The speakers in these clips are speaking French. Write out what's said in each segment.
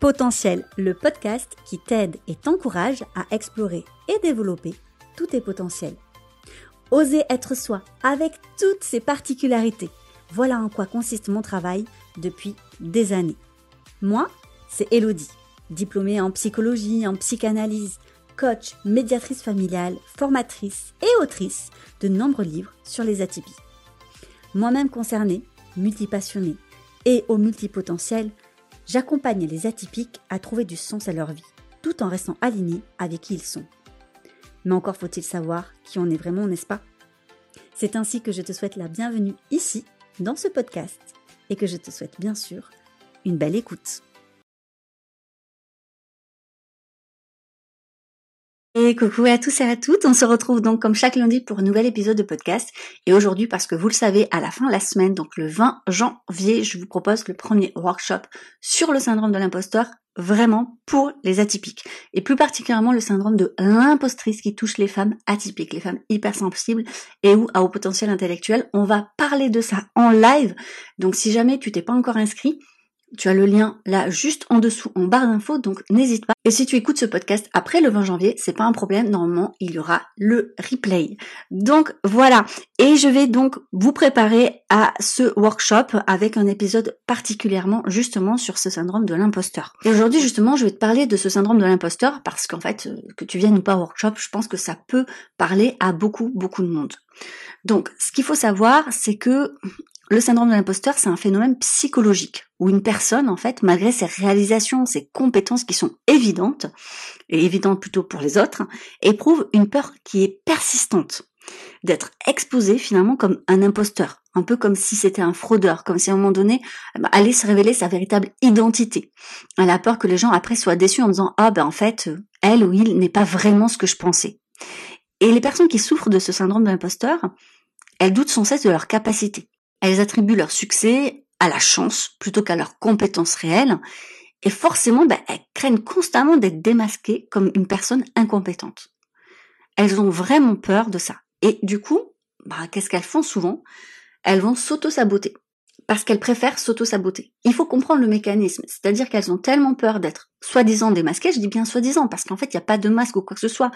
Potentiel, le podcast qui t'aide et t'encourage à explorer et développer tous tes potentiels. Oser être soi avec toutes ses particularités. Voilà en quoi consiste mon travail depuis des années. Moi, c'est Elodie, diplômée en psychologie, en psychanalyse, coach, médiatrice familiale, formatrice et autrice de nombreux livres sur les atypies. Moi-même concernée, multipassionnée et au multipotentiel, j'accompagne les atypiques à trouver du sens à leur vie, tout en restant alignés avec qui ils sont. Mais encore faut-il savoir qui on est vraiment, n'est-ce pas? C'est ainsi que je te souhaite la bienvenue ici, dans ce podcast, et que je te souhaite bien sûr une belle écoute. Coucou à tous et à toutes, on se retrouve donc comme chaque lundi pour un nouvel épisode de podcast. Et aujourd'hui, parce que vous le savez, à la fin de la semaine, donc le 20 janvier, je vous propose le premier workshop sur le syndrome de l'imposteur, vraiment pour les atypiques. Et plus particulièrement le syndrome de l'impostrice qui touche les femmes atypiques, les femmes hypersensibles et ou à haut potentiel intellectuel. On va parler de ça en live. Donc si jamais tu t'es pas encore inscrit, tu as le lien là juste en dessous en barre d'infos, donc n'hésite pas. Et si tu écoutes ce podcast après le 20 janvier, c'est pas un problème, normalement il y aura le replay. Donc voilà, et je vais donc vous préparer à ce workshop avec un épisode particulièrement justement sur ce syndrome de l'imposteur. Et aujourd'hui justement, je vais te parler de ce syndrome de l'imposteur parce qu'en fait, euh, que tu viennes ou pas au workshop, je pense que ça peut parler à beaucoup beaucoup de monde. Donc, ce qu'il faut savoir, c'est que le syndrome de l'imposteur, c'est un phénomène psychologique où une personne, en fait, malgré ses réalisations, ses compétences qui sont évidentes, et évidentes plutôt pour les autres, éprouve une peur qui est persistante d'être exposé finalement comme un imposteur, un peu comme si c'était un fraudeur, comme si à un moment donné, eh ben, allait se révéler sa véritable identité. Elle a peur que les gens après soient déçus en disant ah ben en fait, elle ou il n'est pas vraiment ce que je pensais. Et les personnes qui souffrent de ce syndrome de l'imposteur, elles doutent sans cesse de leur capacité. Elles attribuent leur succès à la chance plutôt qu'à leurs compétences réelles. Et forcément, ben, elles craignent constamment d'être démasquées comme une personne incompétente. Elles ont vraiment peur de ça. Et du coup, bah, qu'est-ce qu'elles font souvent? Elles vont s'auto-saboter. Parce qu'elles préfèrent s'auto-saboter. Il faut comprendre le mécanisme. C'est-à-dire qu'elles ont tellement peur d'être soi-disant démasquées, je dis bien soi-disant, parce qu'en fait, il n'y a pas de masque ou quoi que ce soit.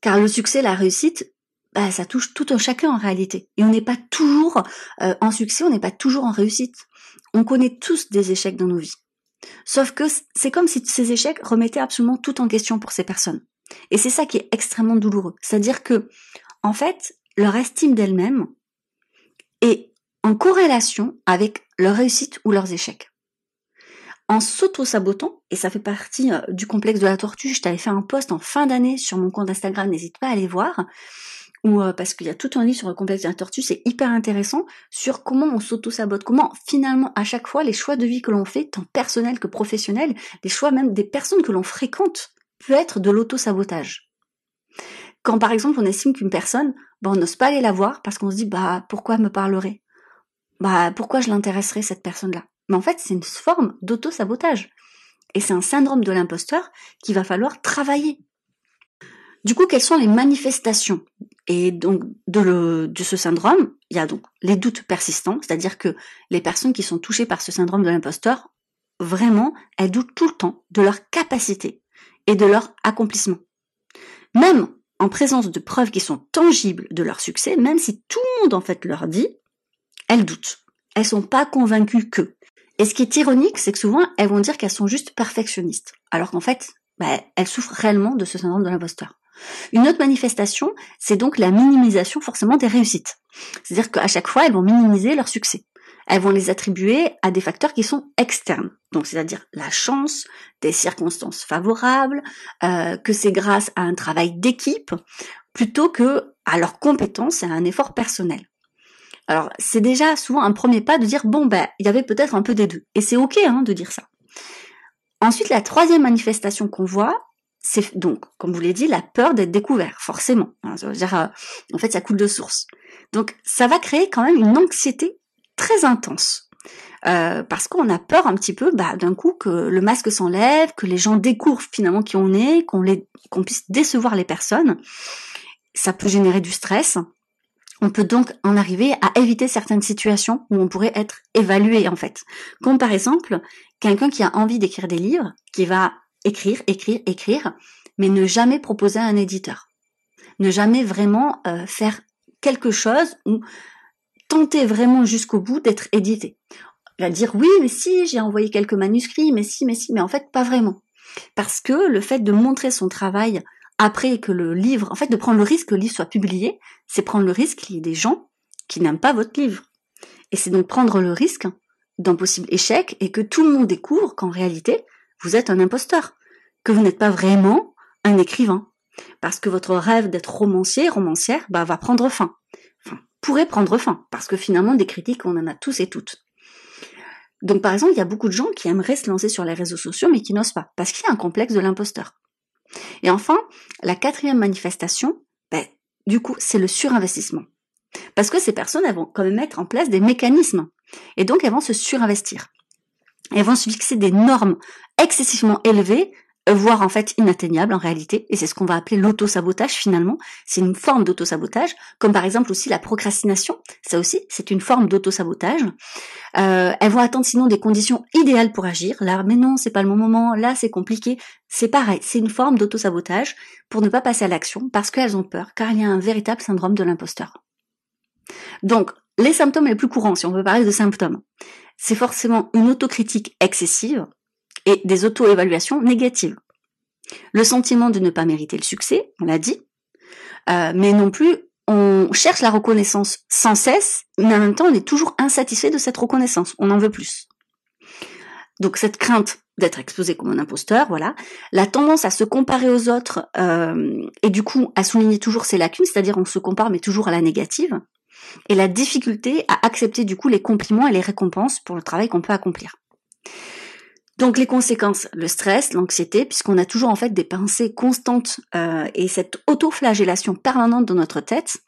Car le succès, la réussite, bah, ça touche tout un chacun en réalité. Et on n'est pas toujours euh, en succès, on n'est pas toujours en réussite. On connaît tous des échecs dans nos vies. Sauf que c'est comme si ces échecs remettaient absolument tout en question pour ces personnes. Et c'est ça qui est extrêmement douloureux. C'est-à-dire que, en fait, leur estime d'elles-mêmes est en corrélation avec leur réussite ou leurs échecs. En s'auto-sabotant, et ça fait partie euh, du complexe de la tortue, je t'avais fait un post en fin d'année sur mon compte Instagram, n'hésite pas à aller voir, euh, parce qu'il y a tout un livre sur le complexe de la tortue, c'est hyper intéressant sur comment on s'auto-sabote, comment finalement à chaque fois les choix de vie que l'on fait, tant personnel que professionnel, les choix même des personnes que l'on fréquente, peut être de l'auto-sabotage. Quand par exemple on estime qu'une personne, bah, on n'ose pas aller la voir parce qu'on se dit bah pourquoi elle me parlerait? Bah pourquoi je l'intéresserais cette personne-là? Mais en fait c'est une forme d'auto-sabotage. Et c'est un syndrome de l'imposteur qu'il va falloir travailler. Du coup, quelles sont les manifestations Et donc de, ce syndrome, il y a donc les doutes persistants, c'est-à-dire que les personnes qui sont touchées par ce syndrome de l'imposteur, vraiment, elles doutent tout le temps de leur capacité et de leur accomplissement. Même en présence de preuves qui sont tangibles de leur succès, même si tout le monde en fait leur dit, elles doutent. Elles sont pas convaincues que. Et ce qui est ironique, c'est que souvent elles vont dire qu'elles sont juste perfectionnistes, alors qu'en fait, bah, elles souffrent réellement de ce syndrome de l'imposteur. Une autre manifestation, c'est donc la minimisation forcément des réussites. C'est-à-dire qu'à chaque fois, elles vont minimiser leur succès elles vont les attribuer à des facteurs qui sont externes. Donc, c'est-à-dire la chance, des circonstances favorables, euh, que c'est grâce à un travail d'équipe, plutôt que à leurs compétences et à un effort personnel. Alors, c'est déjà souvent un premier pas de dire bon ben, il y avait peut-être un peu des deux, et c'est ok hein, de dire ça. Ensuite, la troisième manifestation qu'on voit, c'est donc, comme vous l'ai dit, la peur d'être découvert, forcément. Hein, dire, euh, en fait, ça coule de source. Donc, ça va créer quand même une anxiété très intense. Euh, parce qu'on a peur un petit peu bah, d'un coup que le masque s'enlève, que les gens découvrent finalement qui on est, qu'on qu'on puisse décevoir les personnes. Ça peut générer du stress. On peut donc en arriver à éviter certaines situations où on pourrait être évalué en fait. Comme par exemple quelqu'un qui a envie d'écrire des livres, qui va écrire, écrire, écrire, mais ne jamais proposer à un éditeur. Ne jamais vraiment euh, faire quelque chose ou tenter vraiment jusqu'au bout d'être édité. Il va dire oui, mais si, j'ai envoyé quelques manuscrits, mais si, mais si, mais en fait pas vraiment. Parce que le fait de montrer son travail après que le livre, en fait de prendre le risque que le livre soit publié, c'est prendre le risque qu'il y ait des gens qui n'aiment pas votre livre. Et c'est donc prendre le risque d'un possible échec et que tout le monde découvre qu'en réalité, vous êtes un imposteur, que vous n'êtes pas vraiment un écrivain. Parce que votre rêve d'être romancier, romancière, bah, va prendre fin. Enfin, pourrait prendre fin. Parce que finalement, des critiques, on en a tous et toutes. Donc, par exemple, il y a beaucoup de gens qui aimeraient se lancer sur les réseaux sociaux, mais qui n'osent pas. Parce qu'il y a un complexe de l'imposteur. Et enfin, la quatrième manifestation, ben, du coup, c'est le surinvestissement. Parce que ces personnes, elles vont quand même mettre en place des mécanismes. Et donc, elles vont se surinvestir. Elles vont se fixer des normes excessivement élevées voire en fait inatteignable en réalité, et c'est ce qu'on va appeler l'auto-sabotage finalement, c'est une forme d'auto-sabotage, comme par exemple aussi la procrastination, ça aussi c'est une forme d'auto-sabotage. Euh, elles vont attendre sinon des conditions idéales pour agir, là mais non c'est pas le bon moment, là c'est compliqué, c'est pareil, c'est une forme d'auto-sabotage pour ne pas passer à l'action parce qu'elles ont peur, car il y a un véritable syndrome de l'imposteur. Donc les symptômes les plus courants, si on veut parler de symptômes, c'est forcément une autocritique excessive, et des auto-évaluations négatives. Le sentiment de ne pas mériter le succès, on l'a dit, euh, mais non plus on cherche la reconnaissance sans cesse, mais en même temps on est toujours insatisfait de cette reconnaissance, on en veut plus. Donc cette crainte d'être exposé comme un imposteur, voilà, la tendance à se comparer aux autres euh, et du coup à souligner toujours ses lacunes, c'est-à-dire on se compare mais toujours à la négative, et la difficulté à accepter du coup les compliments et les récompenses pour le travail qu'on peut accomplir. Donc les conséquences, le stress, l'anxiété, puisqu'on a toujours en fait des pensées constantes euh, et cette auto-flagellation permanente dans notre tête.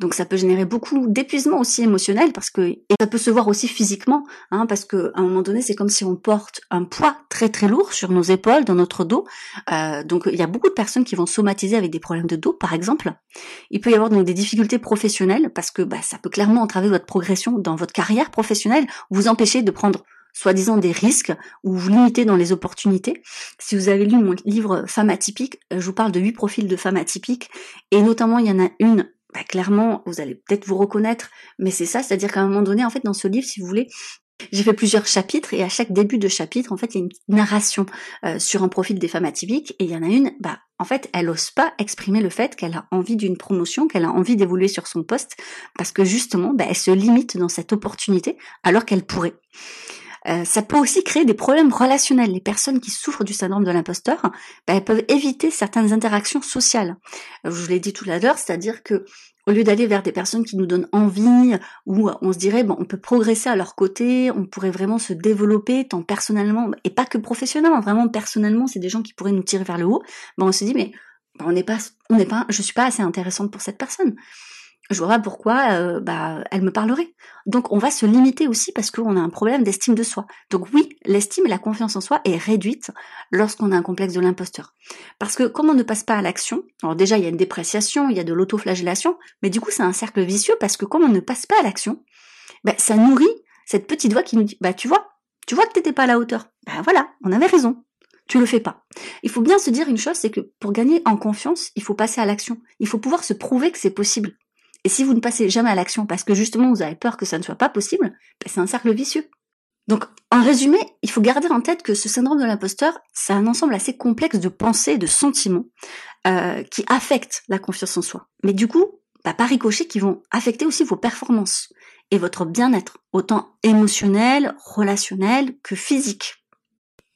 Donc ça peut générer beaucoup d'épuisement aussi émotionnel parce que et ça peut se voir aussi physiquement, hein, parce que à un moment donné c'est comme si on porte un poids très très lourd sur nos épaules, dans notre dos. Euh, donc il y a beaucoup de personnes qui vont somatiser avec des problèmes de dos, par exemple. Il peut y avoir donc des difficultés professionnelles parce que bah, ça peut clairement entraver votre progression dans votre carrière professionnelle, vous empêcher de prendre soi-disant des risques ou vous limitez dans les opportunités. Si vous avez lu mon livre Femmes atypiques, euh, je vous parle de huit profils de femmes atypiques et notamment il y en a une bah, clairement, vous allez peut-être vous reconnaître, mais c'est ça, c'est-à-dire qu'à un moment donné, en fait, dans ce livre, si vous voulez, j'ai fait plusieurs chapitres et à chaque début de chapitre, en fait, il y a une narration euh, sur un profil des femmes atypiques et il y en a une, bah, en fait, elle ose pas exprimer le fait qu'elle a envie d'une promotion, qu'elle a envie d'évoluer sur son poste parce que justement, bah, elle se limite dans cette opportunité alors qu'elle pourrait. Euh, ça peut aussi créer des problèmes relationnels. Les personnes qui souffrent du syndrome de l'imposteur, ben, elles peuvent éviter certaines interactions sociales. Euh, je l'ai dit tout à l'heure, c'est-à-dire que au lieu d'aller vers des personnes qui nous donnent envie, où on se dirait bon, on peut progresser à leur côté, on pourrait vraiment se développer tant personnellement et pas que professionnellement, vraiment personnellement, c'est des gens qui pourraient nous tirer vers le haut. Ben on se dit mais ben, on n'est pas, on n'est pas, je suis pas assez intéressante pour cette personne je vois pas pourquoi euh, bah, elle me parlerait. Donc on va se limiter aussi parce qu'on a un problème d'estime de soi. Donc oui, l'estime et la confiance en soi est réduite lorsqu'on a un complexe de l'imposteur. Parce que comme on ne passe pas à l'action, alors déjà il y a une dépréciation, il y a de l'autoflagellation, mais du coup c'est un cercle vicieux parce que comme on ne passe pas à l'action, bah, ça nourrit cette petite voix qui nous dit bah tu vois, tu vois que t'étais pas à la hauteur. Bah voilà, on avait raison. Tu le fais pas. Il faut bien se dire une chose, c'est que pour gagner en confiance, il faut passer à l'action. Il faut pouvoir se prouver que c'est possible. Et si vous ne passez jamais à l'action parce que justement vous avez peur que ça ne soit pas possible, ben, c'est un cercle vicieux. Donc, en résumé, il faut garder en tête que ce syndrome de l'imposteur, c'est un ensemble assez complexe de pensées, de sentiments euh, qui affectent la confiance en soi. Mais du coup, bah, par ricochet, qui vont affecter aussi vos performances et votre bien-être, autant émotionnel, relationnel que physique.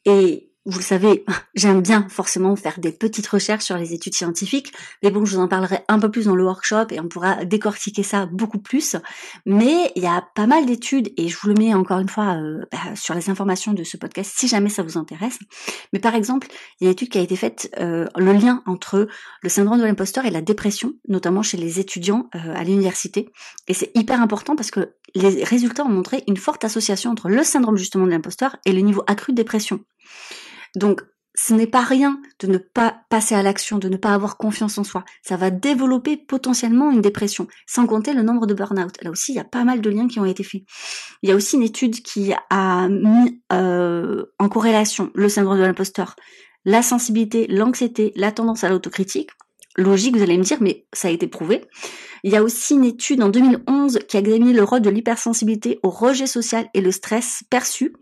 Et vous le savez, j'aime bien forcément faire des petites recherches sur les études scientifiques, mais bon, je vous en parlerai un peu plus dans le workshop et on pourra décortiquer ça beaucoup plus. Mais il y a pas mal d'études et je vous le mets encore une fois euh, bah, sur les informations de ce podcast si jamais ça vous intéresse. Mais par exemple, il y a une étude qui a été faite, euh, le lien entre le syndrome de l'imposteur et la dépression, notamment chez les étudiants euh, à l'université. Et c'est hyper important parce que les résultats ont montré une forte association entre le syndrome justement de l'imposteur et le niveau accru de dépression. Donc, ce n'est pas rien de ne pas passer à l'action, de ne pas avoir confiance en soi. Ça va développer potentiellement une dépression, sans compter le nombre de burn-out. Là aussi, il y a pas mal de liens qui ont été faits. Il y a aussi une étude qui a mis euh, en corrélation le syndrome de l'imposteur, la sensibilité, l'anxiété, la tendance à l'autocritique. Logique, vous allez me dire, mais ça a été prouvé. Il y a aussi une étude en 2011 qui a examiné le rôle de l'hypersensibilité au rejet social et le stress perçu.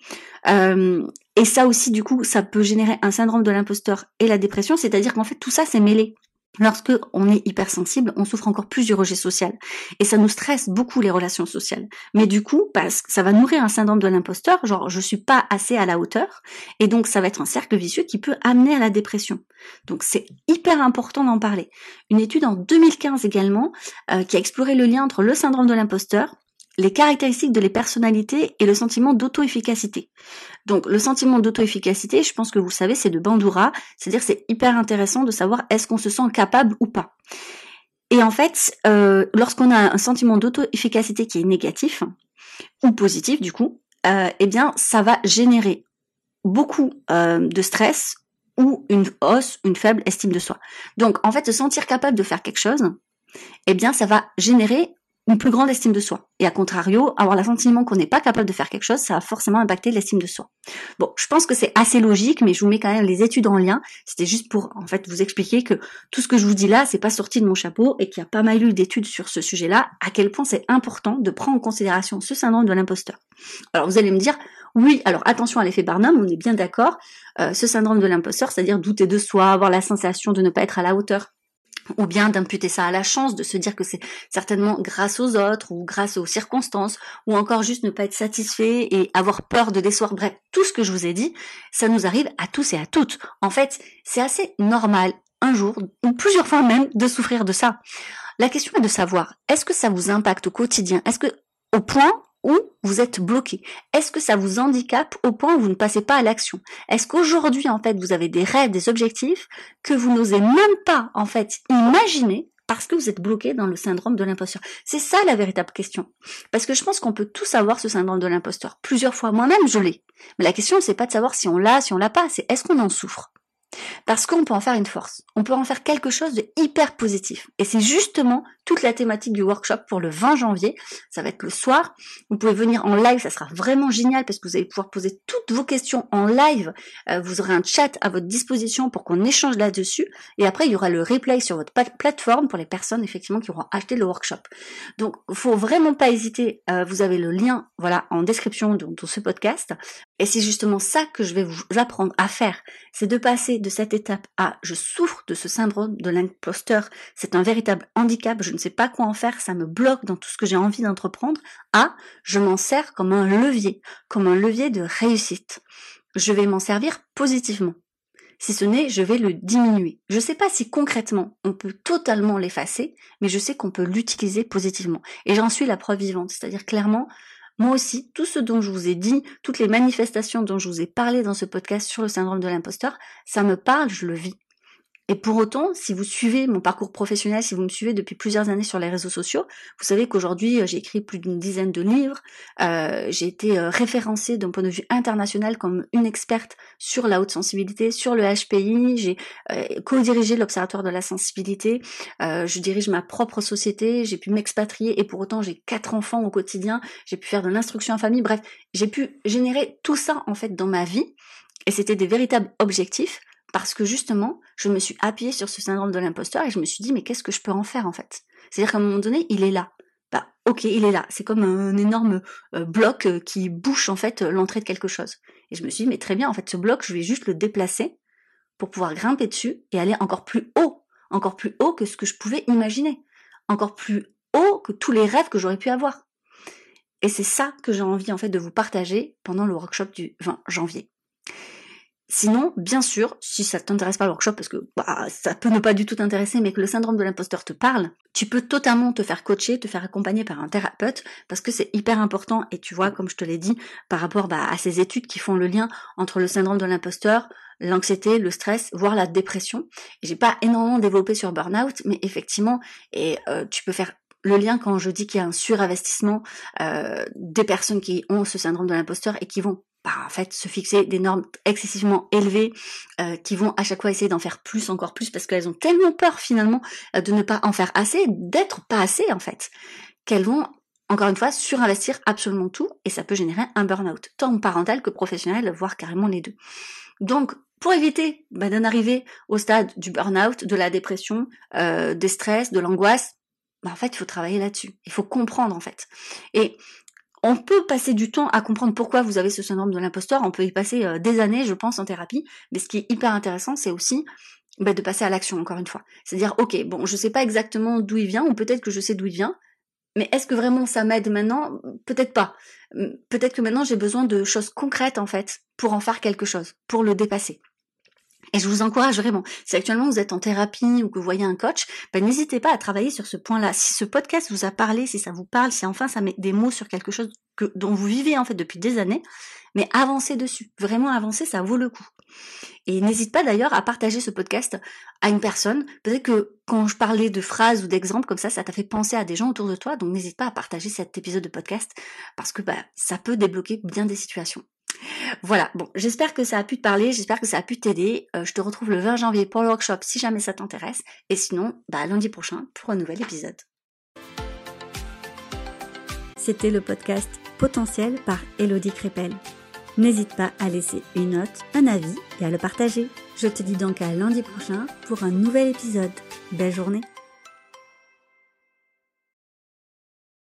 Euh, et ça aussi, du coup, ça peut générer un syndrome de l'imposteur et la dépression, c'est-à-dire qu'en fait, tout ça, c'est mêlé. Lorsque on est hypersensible, on souffre encore plus du rejet social. Et ça nous stresse beaucoup les relations sociales. Mais du coup, parce que ça va nourrir un syndrome de l'imposteur, genre je suis pas assez à la hauteur. Et donc ça va être un cercle vicieux qui peut amener à la dépression. Donc c'est hyper important d'en parler. Une étude en 2015 également, euh, qui a exploré le lien entre le syndrome de l'imposteur les caractéristiques de les personnalités et le sentiment d'auto-efficacité. Donc le sentiment d'auto-efficacité, je pense que vous le savez, c'est de Bandura, c'est-à-dire c'est hyper intéressant de savoir est-ce qu'on se sent capable ou pas. Et en fait, euh, lorsqu'on a un sentiment d'auto-efficacité qui est négatif ou positif du coup, euh, eh bien ça va générer beaucoup euh, de stress ou une hausse, une faible estime de soi. Donc en fait, se sentir capable de faire quelque chose, eh bien ça va générer une plus grande estime de soi. Et à contrario, avoir le sentiment qu'on n'est pas capable de faire quelque chose, ça va forcément impacter l'estime de soi. Bon, je pense que c'est assez logique, mais je vous mets quand même les études en lien. C'était juste pour, en fait, vous expliquer que tout ce que je vous dis là, c'est pas sorti de mon chapeau et qu'il y a pas mal eu d'études sur ce sujet-là, à quel point c'est important de prendre en considération ce syndrome de l'imposteur. Alors vous allez me dire, oui, alors attention à l'effet Barnum, on est bien d'accord. Euh, ce syndrome de l'imposteur, c'est-à-dire douter de soi, avoir la sensation de ne pas être à la hauteur, ou bien d'imputer ça à la chance, de se dire que c'est certainement grâce aux autres ou grâce aux circonstances, ou encore juste ne pas être satisfait et avoir peur de décevoir. Bref, tout ce que je vous ai dit, ça nous arrive à tous et à toutes. En fait, c'est assez normal un jour, ou plusieurs fois même, de souffrir de ça. La question est de savoir, est-ce que ça vous impacte au quotidien? Est-ce que, au point ou vous êtes bloqué Est-ce que ça vous handicape au point où vous ne passez pas à l'action? Est-ce qu'aujourd'hui, en fait, vous avez des rêves, des objectifs que vous n'osez même pas, en fait, imaginer parce que vous êtes bloqué dans le syndrome de l'imposteur? C'est ça la véritable question. Parce que je pense qu'on peut tous avoir ce syndrome de l'imposteur. Plusieurs fois, moi-même, je l'ai. Mais la question, c'est pas de savoir si on l'a, si on l'a pas, c'est est-ce qu'on en souffre? Parce qu'on peut en faire une force. On peut en faire quelque chose de hyper positif. Et c'est justement toute la thématique du workshop pour le 20 janvier. Ça va être le soir. Vous pouvez venir en live, ça sera vraiment génial parce que vous allez pouvoir poser toutes vos questions en live. Euh, vous aurez un chat à votre disposition pour qu'on échange là-dessus. Et après, il y aura le replay sur votre plateforme pour les personnes effectivement qui auront acheté le workshop. Donc, faut vraiment pas hésiter. Euh, vous avez le lien, voilà, en description de, ce podcast. Et c'est justement ça que je vais vous apprendre à faire. C'est de passer de cette étape à je souffre de ce syndrome de l'imposteur, c'est un véritable handicap, ne sais pas quoi en faire, ça me bloque dans tout ce que j'ai envie d'entreprendre, à je m'en sers comme un levier, comme un levier de réussite. Je vais m'en servir positivement. Si ce n'est, je vais le diminuer. Je ne sais pas si concrètement on peut totalement l'effacer, mais je sais qu'on peut l'utiliser positivement. Et j'en suis la preuve vivante. C'est-à-dire clairement, moi aussi, tout ce dont je vous ai dit, toutes les manifestations dont je vous ai parlé dans ce podcast sur le syndrome de l'imposteur, ça me parle, je le vis. Et pour autant, si vous suivez mon parcours professionnel, si vous me suivez depuis plusieurs années sur les réseaux sociaux, vous savez qu'aujourd'hui euh, j'ai écrit plus d'une dizaine de livres, euh, j'ai été euh, référencée d'un point de vue international comme une experte sur la haute sensibilité, sur le HPI, j'ai co-dirigé l'Observatoire de la sensibilité, je dirige ma propre société, j'ai pu m'expatrier et pour autant j'ai quatre enfants au quotidien, j'ai pu faire de l'instruction en famille, bref, j'ai pu générer tout ça en fait dans ma vie. Et c'était des véritables objectifs parce que justement, je me suis appuyée sur ce syndrome de l'imposteur et je me suis dit, mais qu'est-ce que je peux en faire en fait? C'est-à-dire qu'à un moment donné, il est là. Bah, ok, il est là. C'est comme un énorme euh, bloc euh, qui bouche en fait l'entrée de quelque chose. Et je me suis dit, mais très bien, en fait, ce bloc, je vais juste le déplacer pour pouvoir grimper dessus et aller encore plus haut, encore plus haut que ce que je pouvais imaginer, encore plus haut que tous les rêves que j'aurais pu avoir. Et c'est ça que j'ai envie en fait de vous partager pendant le workshop du 20 janvier. Sinon, bien sûr, si ça t'intéresse pas le workshop, parce que bah, ça peut ne pas du tout t'intéresser, mais que le syndrome de l'imposteur te parle, tu peux totalement te faire coacher, te faire accompagner par un thérapeute, parce que c'est hyper important. Et tu vois, comme je te l'ai dit, par rapport bah, à ces études qui font le lien entre le syndrome de l'imposteur, l'anxiété, le stress, voire la dépression. J'ai pas énormément développé sur burn-out, mais effectivement, et euh, tu peux faire le lien quand je dis qu'il y a un surinvestissement euh, des personnes qui ont ce syndrome de l'imposteur et qui vont bah, en fait se fixer des normes excessivement élevées euh, qui vont à chaque fois essayer d'en faire plus encore plus parce qu'elles ont tellement peur finalement euh, de ne pas en faire assez, d'être pas assez en fait, qu'elles vont encore une fois surinvestir absolument tout et ça peut générer un burn-out, tant parental que professionnel, voire carrément les deux. Donc pour éviter bah, d'en arriver au stade du burn-out, de la dépression, euh, des stress, de l'angoisse, bah, en fait il faut travailler là-dessus, il faut comprendre en fait. On peut passer du temps à comprendre pourquoi vous avez ce syndrome de l'imposteur, on peut y passer euh, des années, je pense, en thérapie, mais ce qui est hyper intéressant, c'est aussi bah, de passer à l'action, encore une fois. C'est-à-dire, ok, bon, je sais pas exactement d'où il vient, ou peut-être que je sais d'où il vient, mais est-ce que vraiment ça m'aide maintenant? Peut-être pas. Peut-être que maintenant j'ai besoin de choses concrètes, en fait, pour en faire quelque chose, pour le dépasser. Et je vous encourage vraiment, si actuellement vous êtes en thérapie ou que vous voyez un coach, ben n'hésitez pas à travailler sur ce point-là. Si ce podcast vous a parlé, si ça vous parle, si enfin ça met des mots sur quelque chose que, dont vous vivez en fait depuis des années, mais avancez dessus. Vraiment avancer, ça vaut le coup. Et n'hésite pas d'ailleurs à partager ce podcast à une personne. Peut-être que quand je parlais de phrases ou d'exemples comme ça, ça t'a fait penser à des gens autour de toi. Donc n'hésite pas à partager cet épisode de podcast parce que bah, ça peut débloquer bien des situations. Voilà, bon, j'espère que ça a pu te parler, j'espère que ça a pu t'aider. Euh, je te retrouve le 20 janvier pour le workshop si jamais ça t'intéresse. Et sinon, bah, lundi prochain pour un nouvel épisode. C'était le podcast Potentiel par Elodie Crépel. N'hésite pas à laisser une note, un avis et à le partager. Je te dis donc à lundi prochain pour un nouvel épisode. Belle journée